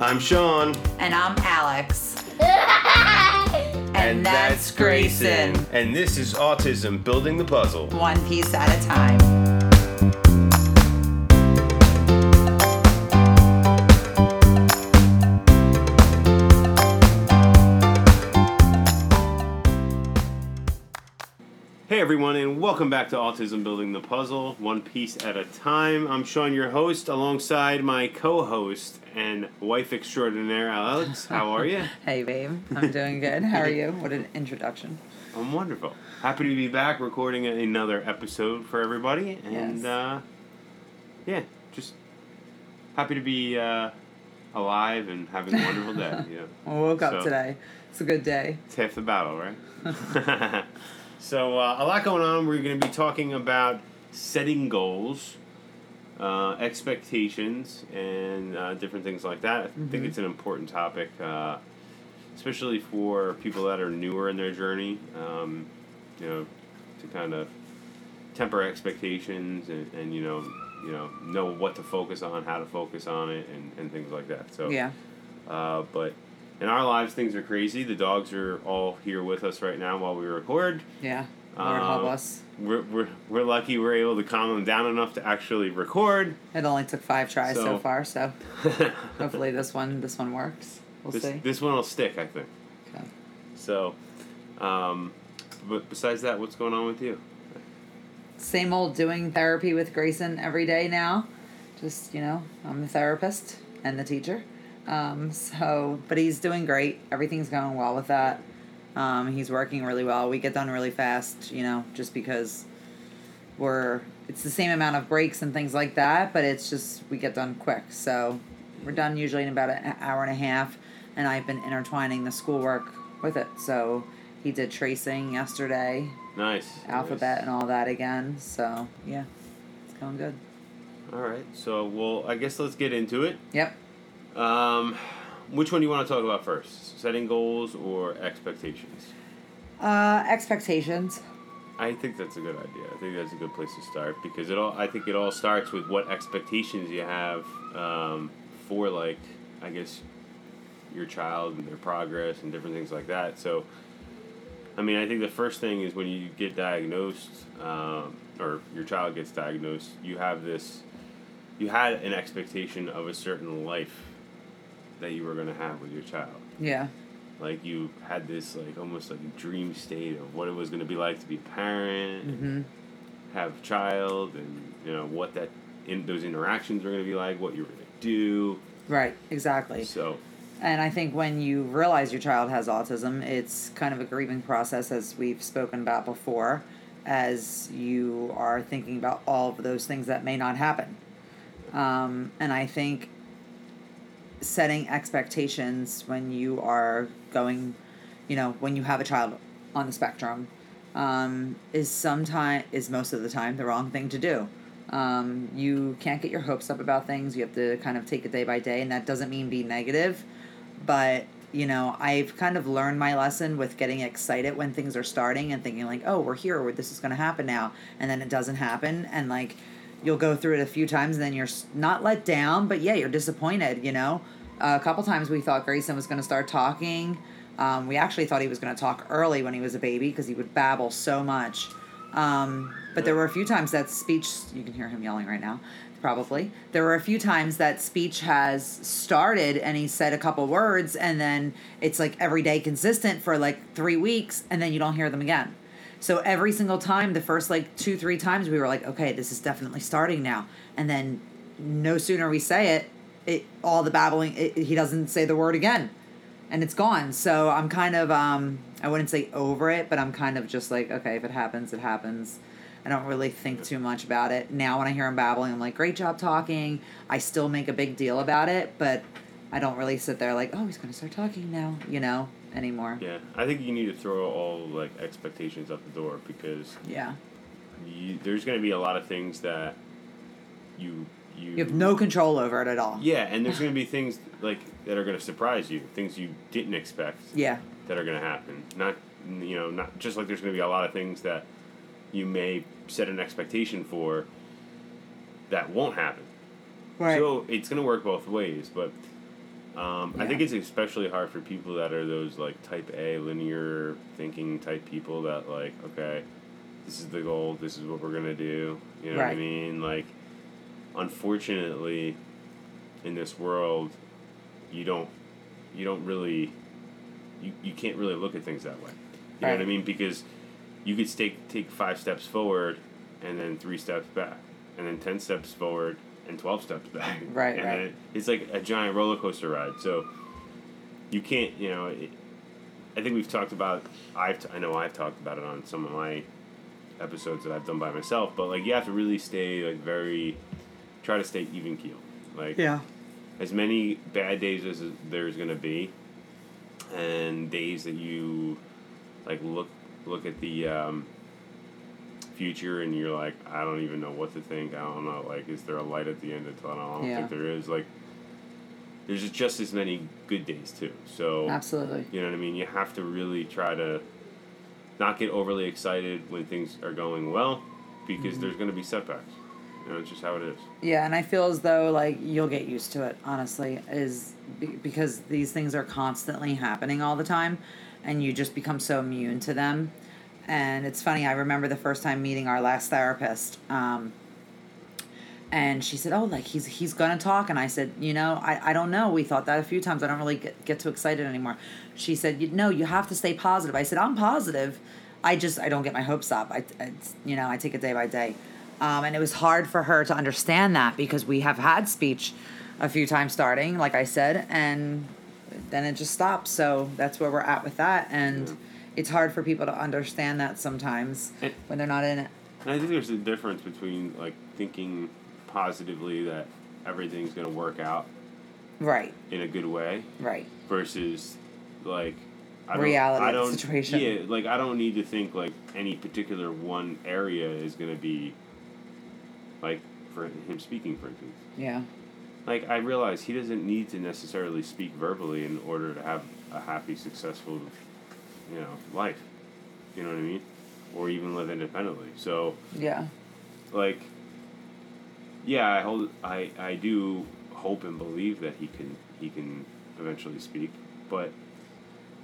I'm Sean. And I'm Alex. And, that's Grayson. And this is Autism Building the Puzzle. One piece at a time. Everyone, and welcome back to Autism Building the Puzzle, one piece at a time. I'm Sean, your host, alongside my co-host and wife extraordinaire, Alex. How are you? Hey, babe. I'm doing good. How are you? What an introduction. I'm wonderful. Happy to be back recording another episode for everybody, and Yes. uh, yeah, just happy to be uh, alive and having a wonderful day. Yeah. I woke up today. It's a good day. It's half the battle, right? so, uh, a lot going on. We're going to be talking about setting goals, uh, expectations, and uh, different things like that. I think Mhm. it's an important topic, uh, especially for people that are newer in their journey. Um, you know, to kind of temper expectations and, and you know, you know, know what to focus on, how to focus on it, and, and things like that. So, Yeah. uh, but in our lives, things are crazy. The dogs are all here with us right now while we record. Yeah. Lord help Uh, us. We're, we're, we're lucky we're able to calm them down enough to actually record. It only took five tries so, So- far, so hopefully this one this one works. We'll this, see. this one will stick, I think. Okay. So, um, but besides that, what's going on with you? Same old doing therapy with Grayson every day now. Just, you know, I'm the therapist and the teacher. Um, so, but he's doing great. Everything's going well with that. Um, he's working really well. We get done really fast, you know, just because we're, it's the same amount of breaks and things like that, but it's just, we get done quick. So we're done usually in about an hour and a half. And I've been intertwining the schoolwork with it. So he did tracing yesterday, Nice. alphabet and all that again. So yeah, it's going good. All right. So, well, I guess let's get into it. Yep. Um, which one do you want to talk about first? Setting goals or expectations? Uh, expectations. I think that's a good idea. I think that's a good place to start because it all. I think it all starts with what expectations you have um, for, like, I guess, your child and their progress and different things like that. So, I mean, I think the first thing is when you get diagnosed, um, or your child gets diagnosed, you have this. You had an expectation of a certain life that you were going to have with your child Yeah. like you had this like almost like a dream state of what it was going to be like to be a parent Mm-hmm. have a child and you know what that in those interactions were going to be like what you were to do Right. Exactly. so And I think when you realize your child has autism, it's kind of a grieving process, as we've spoken about before, as you are thinking about all of those things that may not happen. Um, and I think setting expectations when you are going, you know, when you have a child on the spectrum, um, is sometimes is most of the time the wrong thing to do. Um, you can't get your hopes up about things. You have to kind of take it day by day, and that doesn't mean be negative, but you know, I've kind of learned my lesson with getting excited when things are starting and thinking like, oh, we're here, this is going to happen now, and then it doesn't happen, and like you'll go through it a few times, and then you're not let down, but yeah, you're disappointed. You know, a couple times we thought Grayson was going to start talking. Um, we actually thought he was going to talk early when he was a baby because he would babble so much. Um, but there were a few times that speech, you can hear him yelling right now, probably. There were a few times that speech has started and he said a couple words and then it's like every day consistent for like three weeks and then you don't hear them again. So every single time, the first like two, three times, we were like, okay, this is definitely starting now. And then no sooner we say it, it all the babbling, it, he doesn't say the word again and it's gone. So I'm kind of um I wouldn't say over it, but I'm kind of just like, okay, if it happens, it happens. I don't really think too much about it. Now when I hear him babbling, I'm like, great job talking. I still make a big deal about it, but I don't really sit there like, oh, he's gonna start talking now, you know, anymore. yeah i think you need to throw all like expectations out the door because Yeah. you, there's going to be a lot of things that you you You have no control over it at all. yeah and there's going to be things like that are going to surprise you things you didn't expect Yeah. that are going to happen. Not you know, not just like there's going to be a lot of things that you may set an expectation for that won't happen. Right. So it's going to work both ways, but Um, I think it's especially hard for people that are those like type A linear thinking type people that like okay, this is the goal. This is what we're gonna do. You know what I mean? Like, unfortunately, in this world, you don't you don't really you, you can't really look at things that way. You know what I mean? Because you could take take five steps forward and then three steps back, and then ten steps forward and twelve steps back. Right, and right. then it's like a giant roller coaster ride. So you can't, you know. It, I think we've talked about. I've t- I know I've talked about it on some of my episodes that I've done by myself. But like you have to really stay like very, try to stay even keel. Like Yeah. as many bad days as there's gonna be, and days that you like look look at the um, future and you're like, I don't even know what to think. I don't know. Like, is there a light at the end of the tunnel? I don't Yeah. think there is. Like, there's just as many good days too. So Absolutely. you know what I mean. You have to really try to not get overly excited when things are going well, because Mm-hmm. there's going to be setbacks. You know, it's just how it is. Yeah, and I feel as though like you'll get used to it. Honestly, is because these things are constantly happening all the time, and you just become so immune to them. And it's funny. I remember the first time meeting our last therapist. Um, and she said, "Oh, like he's he's gonna talk." And I said, "You know, I, I don't know. We thought that a few times. I don't really get, get too excited anymore." She said, "You no, you have to stay positive." I said, "I'm positive. I just I don't get my hopes up. I, I you know I take it day by day." Um, and it was hard for her to understand that because we have had speech a few times starting, like I said, and then it just stops. So that's where we're at with that, and. It's hard for people to understand that sometimes And- when they're not in it. And I think there's a difference between like thinking positively that everything's going to work out Right, in a good way right. versus like I don't, Reality I don't, situation. Yeah, like I don't need to think like any particular one area is going to be like for him speaking, for instance. Yeah. Like I realize he doesn't need to necessarily speak verbally in order to have a happy, successful, you know, life. You know what I mean? Or even live independently. So Yeah. like yeah i hold i i do hope and believe that he can he can eventually speak but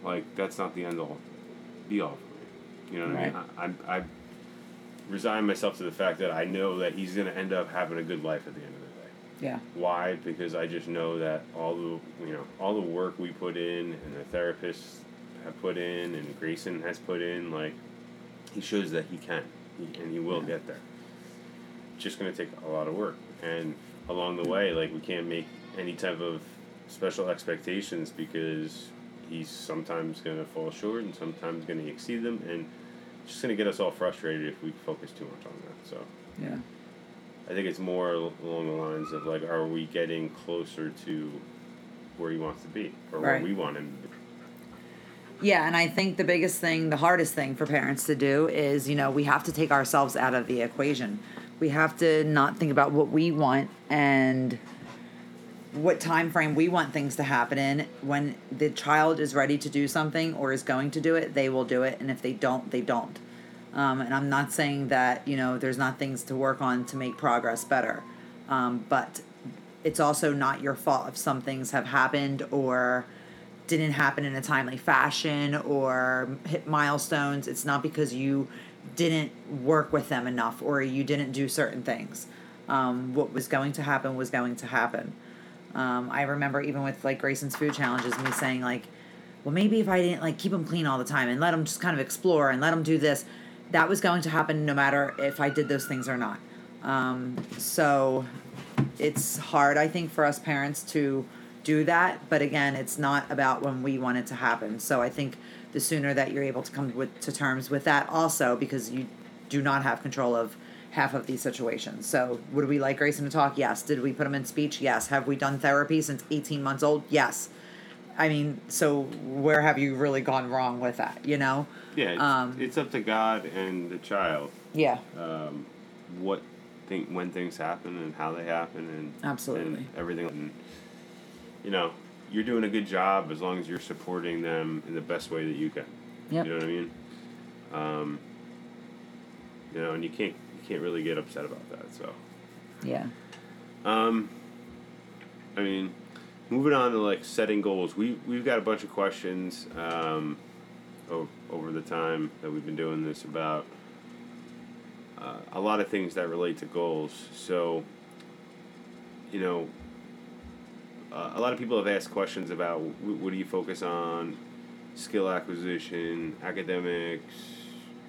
like that's not the end all be all for me you know what i mean I, I'm i resign myself to the fact that i know that he's going to end up having a good life at the end of the day Yeah. why because i just know that all the you know all the work we put in and the therapists have put in and grayson has put in like he shows that he can he, and he will get there. Just going to take a lot of work. And along the way like we can't make any type of special expectations because he's sometimes going to fall short and sometimes going to exceed them and it's just going to get us all frustrated if we focus too much on that so. Yeah. I think it's more along the lines of like, are we getting closer to where he wants to be, or where we want him to be? Yeah, and I think the biggest thing, the hardest thing for parents to do is, you know, we have to take ourselves out of the equation. We have to not think about what we want and what time frame we want things to happen in. When the child is ready to do something or is going to do it, they will do it, and if they don't, they don't. Um, and I'm not saying that you know there's not things to work on to make progress better, um, but it's also not your fault if some things have happened or didn't happen in a timely fashion or hit milestones. It's not because you didn't work with them enough or you didn't do certain things. Um, what was going to happen was going to happen. Um, I remember even with like Grayson's food challenges, me saying like, well, maybe if I didn't like keep them clean all the time and let them just kind of explore and let them do this, that was going to happen no matter if I did those things or not. Um, so it's hard, I think, for us parents to do that. But again, it's not about when we want it to happen. So I think the sooner that you're able to come with, to terms with that, also because you do not have control of half of these situations. So would we like Grayson to talk? Yes. Did we put him in speech? Yes. Have we done therapy since 18 months old? Yes. I mean, so where have you really gone wrong with that? You know? Yeah, it's, Um, it's up to God and the child Yeah. um, what think when things happen and how they happen and Absolutely. and everything. And, you know, you're doing a good job as long as you're supporting them in the best way that you can. Yep. You know what I mean? Um, you know, and you can't you can't really get upset about that. So. Yeah. Um, I mean, moving on to like setting goals. We we've got a bunch of questions um, o- over the time that we've been doing this about uh, a lot of things that relate to goals. So, you know, uh, a lot of people have asked questions about wh- what do you focus on, skill acquisition, academics,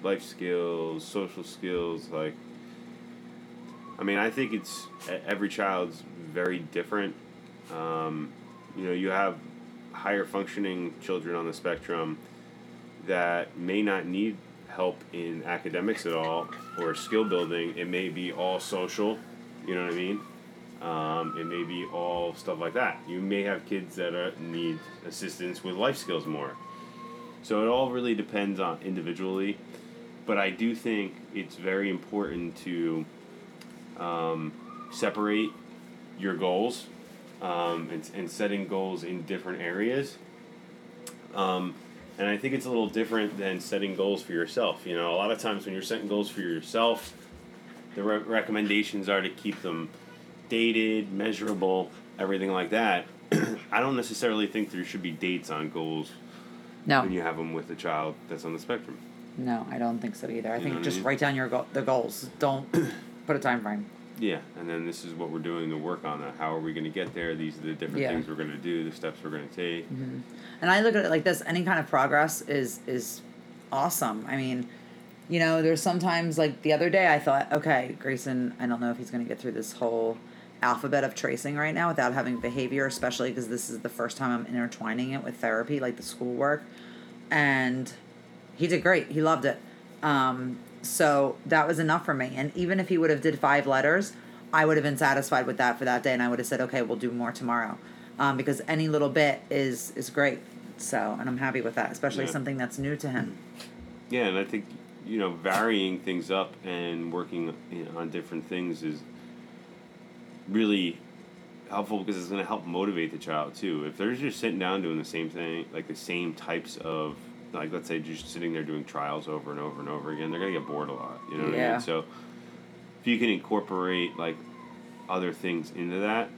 life skills, social skills. Like, I mean, I think it's every child's very different. Um, you know, you have higher functioning children on the spectrum that may not need help in academics at all or skill building. It may be all social, you know what I mean? Um, it may be all stuff like that. You may have kids that are, need assistance with life skills more. So it all really depends on individually. But I do think it's very important to um, separate your goals um, and, and setting goals in different areas. Um, and I think it's a little different than setting goals for yourself. You know, a lot of times when you're setting goals for yourself, the re- recommendations are to keep them dated, measurable, everything like that. I don't necessarily think there should be dates on goals No, when you have them with a child that's on the spectrum. no, I don't think so either. I You think what I just mean? write down your go- the goals. Don't put a time frame. Yeah, and then this is what we're doing to work on that. How are we going to get there? These are the different Yeah. things we're going to do, the steps we're going to take. Mm-hmm. And I look at it like this: any kind of progress is is awesome. I mean, you know, there's sometimes like the other day I thought, okay, Grayson, I don't know if he's going to get through this whole alphabet of tracing right now without having behavior, especially because this is the first time I'm intertwining it with therapy, like the schoolwork. And he did great. He loved it. Um, so that was enough for me. And even if he would have did five letters, I would have been satisfied with that for that day, and I would have said, okay, we'll do more tomorrow, um, because any little bit is is great. So, and I'm happy with that, especially Yeah. something that's new to him. Yeah, and I think you know varying things up and working you know, on different things is really helpful because it's going to help motivate the child too. If they're just sitting down doing the same thing, like the same types of like let's say just sitting there doing trials over and over and over again, they're going to get bored a lot. You know what I mean? So if you can incorporate like other things into that,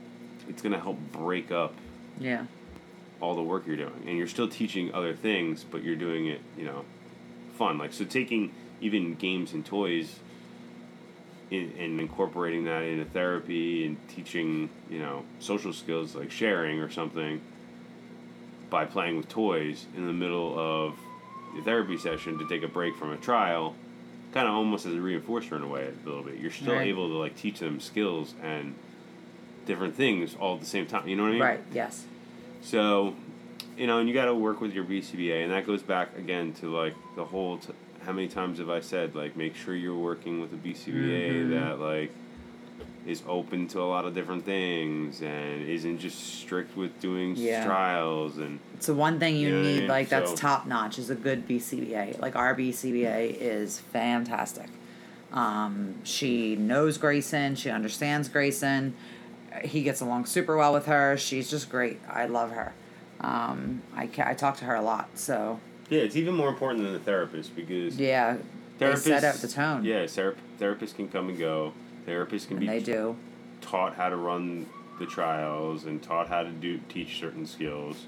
it's going to help break up Yeah, all the work you're doing and you're still teaching other things but you're doing it you know fun like so taking even games and toys in, and incorporating that into therapy and teaching you know social skills like sharing or something by playing with toys in the middle of the therapy session to take a break from a trial kind of almost as a reinforcer in a way a little bit you're still Right. able to like teach them skills and different things all at the same time you know what i mean right. Yes. so, you know, and you got to work with your BCBA, and that goes back again to like the whole. T- how many times have I said like make sure you're working with a BCBA Mhm. that like is open to a lot of different things and isn't just strict with doing Yeah. trials and It's the one thing you You know what I need, mean? like that's So- top notch, is a good BCBA. Like our BCBA is fantastic. Um, she knows Grayson. She understands Grayson. He gets along super well with her. She's just great. I love her. Um, I I talk to her a lot. So yeah, it's even more important than the therapist because yeah, they set up the tone. Yeah, ther- therapists can come and go. Therapists can and be they do. taught how to run the trials and taught how to do teach certain skills.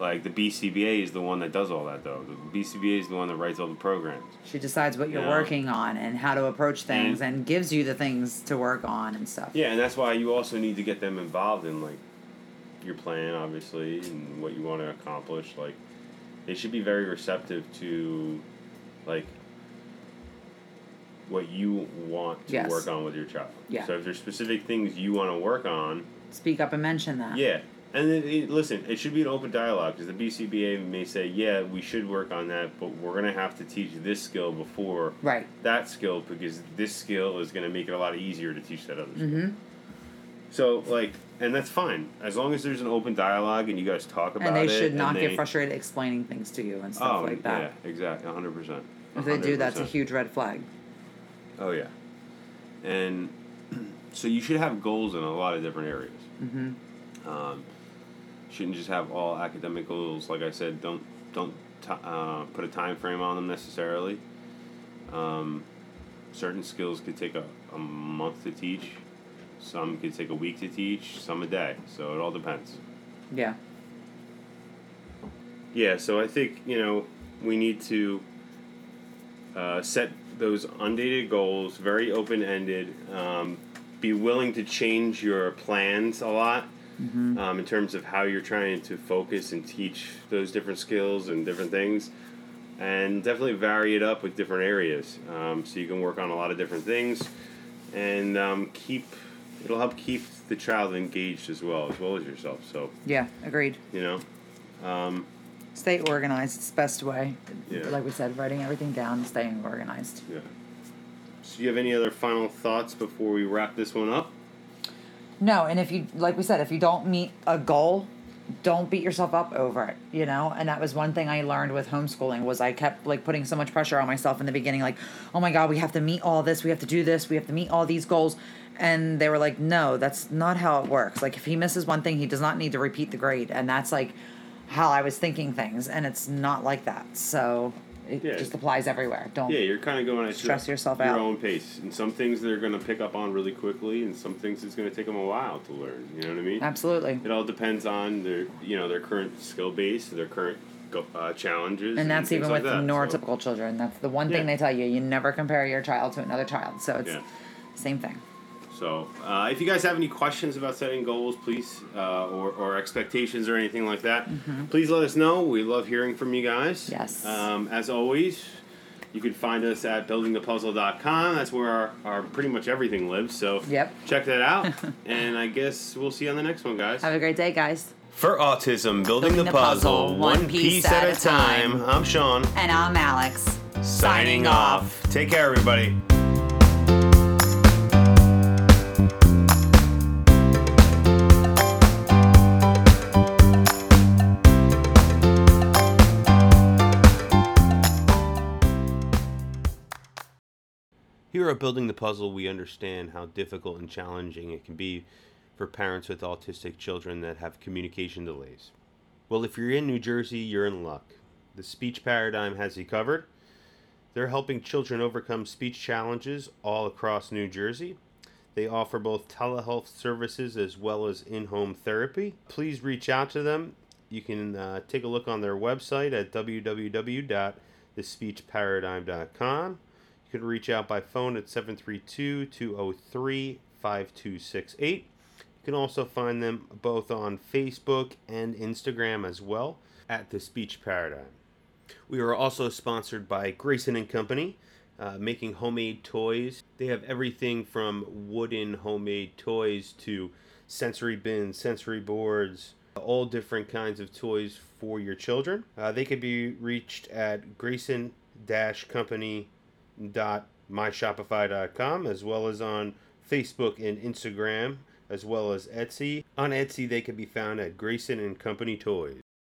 Like the BCBA is the one that does all that though. The BCBA is the one that writes all the programs. She decides what you're Yeah. working on and how to approach things, And- and gives you the things to work on and stuff. Yeah, and that's why you also need to get them involved in like your plan, obviously, and what you want to accomplish. Like they should be very receptive to like what you want to Yes. work on with your child. Yeah. So if there's specific things you want to work on, Speak up and mention that. Yeah, and it, it- listen, it should be an open dialogue because the BCBA may say, "Yeah, we should work on that, but we're gonna have to teach this skill before Right. that skill because this skill is gonna make it a lot easier to teach that other skill." Mm-hmm. So, like, and that's fine as long as there's an open dialogue and you guys talk about it. And they it. should not get they- frustrated explaining things to you and stuff Oh like that. yeah, exactly, hundred percent. If they do, that's a huge red flag. Oh yeah, and so you should have goals in a lot of different areas. Mm-hmm. Um, shouldn't just have all academic goals. Like I said, don't don't t- uh, put a time frame on them necessarily. Um, certain skills could take a, a month to teach. Some could take a week to teach. Some a day. So it all depends. Yeah. Yeah, so I think you know we need to uh, set those undated goals, very open ended. Um, be willing to change your plans a lot Mm-hmm. um, in terms of how you're trying to focus and teach those different skills and different things, and definitely vary it up with different areas. Um, so you can work on a lot of different things, and um, keep it'll help keep the child engaged as well as well as yourself. So Yeah. Agreed. you know. Um, Stay organized. It's the best way. Yeah. Like we said, writing everything down, staying organized. Yeah. So, do you have any other final thoughts before we wrap this one up? No, and if you like we said, if you don't meet a goal, don't beat yourself up over it, you know? And that was one thing I learned with homeschooling was I kept like putting so much pressure on myself in the beginning like, "Oh my god, we have to meet all this, we have to do this, we have to meet all these goals." And they were like, "No, that's not how it works. Like if he misses one thing, he does not need to repeat the grade." And that's like how I was thinking things, and it's not like that. So, it Yeah. just applies everywhere. Don't Yeah, you're kind of going at Stress your, yourself your out. own pace. And some things they're going to pick up on really quickly, and some things it's going to take them a while to learn. You know what I mean? Absolutely. It all depends on their, you know, their current skill base, their current uh, challenges, And that's things even like with that. neurotypical children. That's the one thing Yeah. they tell you. You never compare your child to another child. So it's Yeah. same thing. So, uh, if you guys have any questions about setting goals, please, uh, or, or expectations or anything like that, please let us know. We love hearing from you guys. Mm-hmm. Yes. Um, as always, you can find us at buildingthepuzzle.com. That's where our, our pretty much everything lives. So, Yep. check that out. and I guess we'll see you on the next one, guys. Have a great day, guys. For Autism, building, the puzzle, one piece at a time. I'm Sean, And I'm Alex. signing off. Take care, everybody. Here at Building the Puzzle, we understand how difficult and challenging it can be for parents with autistic children that have communication delays. Well, if you're in New Jersey, you're in luck. The Speech Paradigm has you covered. They're helping children overcome speech challenges all across New Jersey. They offer both telehealth services as well as in home therapy. Please reach out to them. You can uh, take a look on their website at www.thespeechparadigm.com. Can reach out by phone at 732 203 5268. You can also find them both on Facebook and Instagram as well at The Speech Paradigm. We are also sponsored by Grayson and Company, uh, making homemade toys. They have everything from wooden homemade toys to sensory bins, sensory boards, all different kinds of toys for your children. Uh, they can be reached at grayson-company.myshopify.com as well as on Facebook and Instagram as well as Etsy. On Etsy, they can be found at Grayson and Company Toys.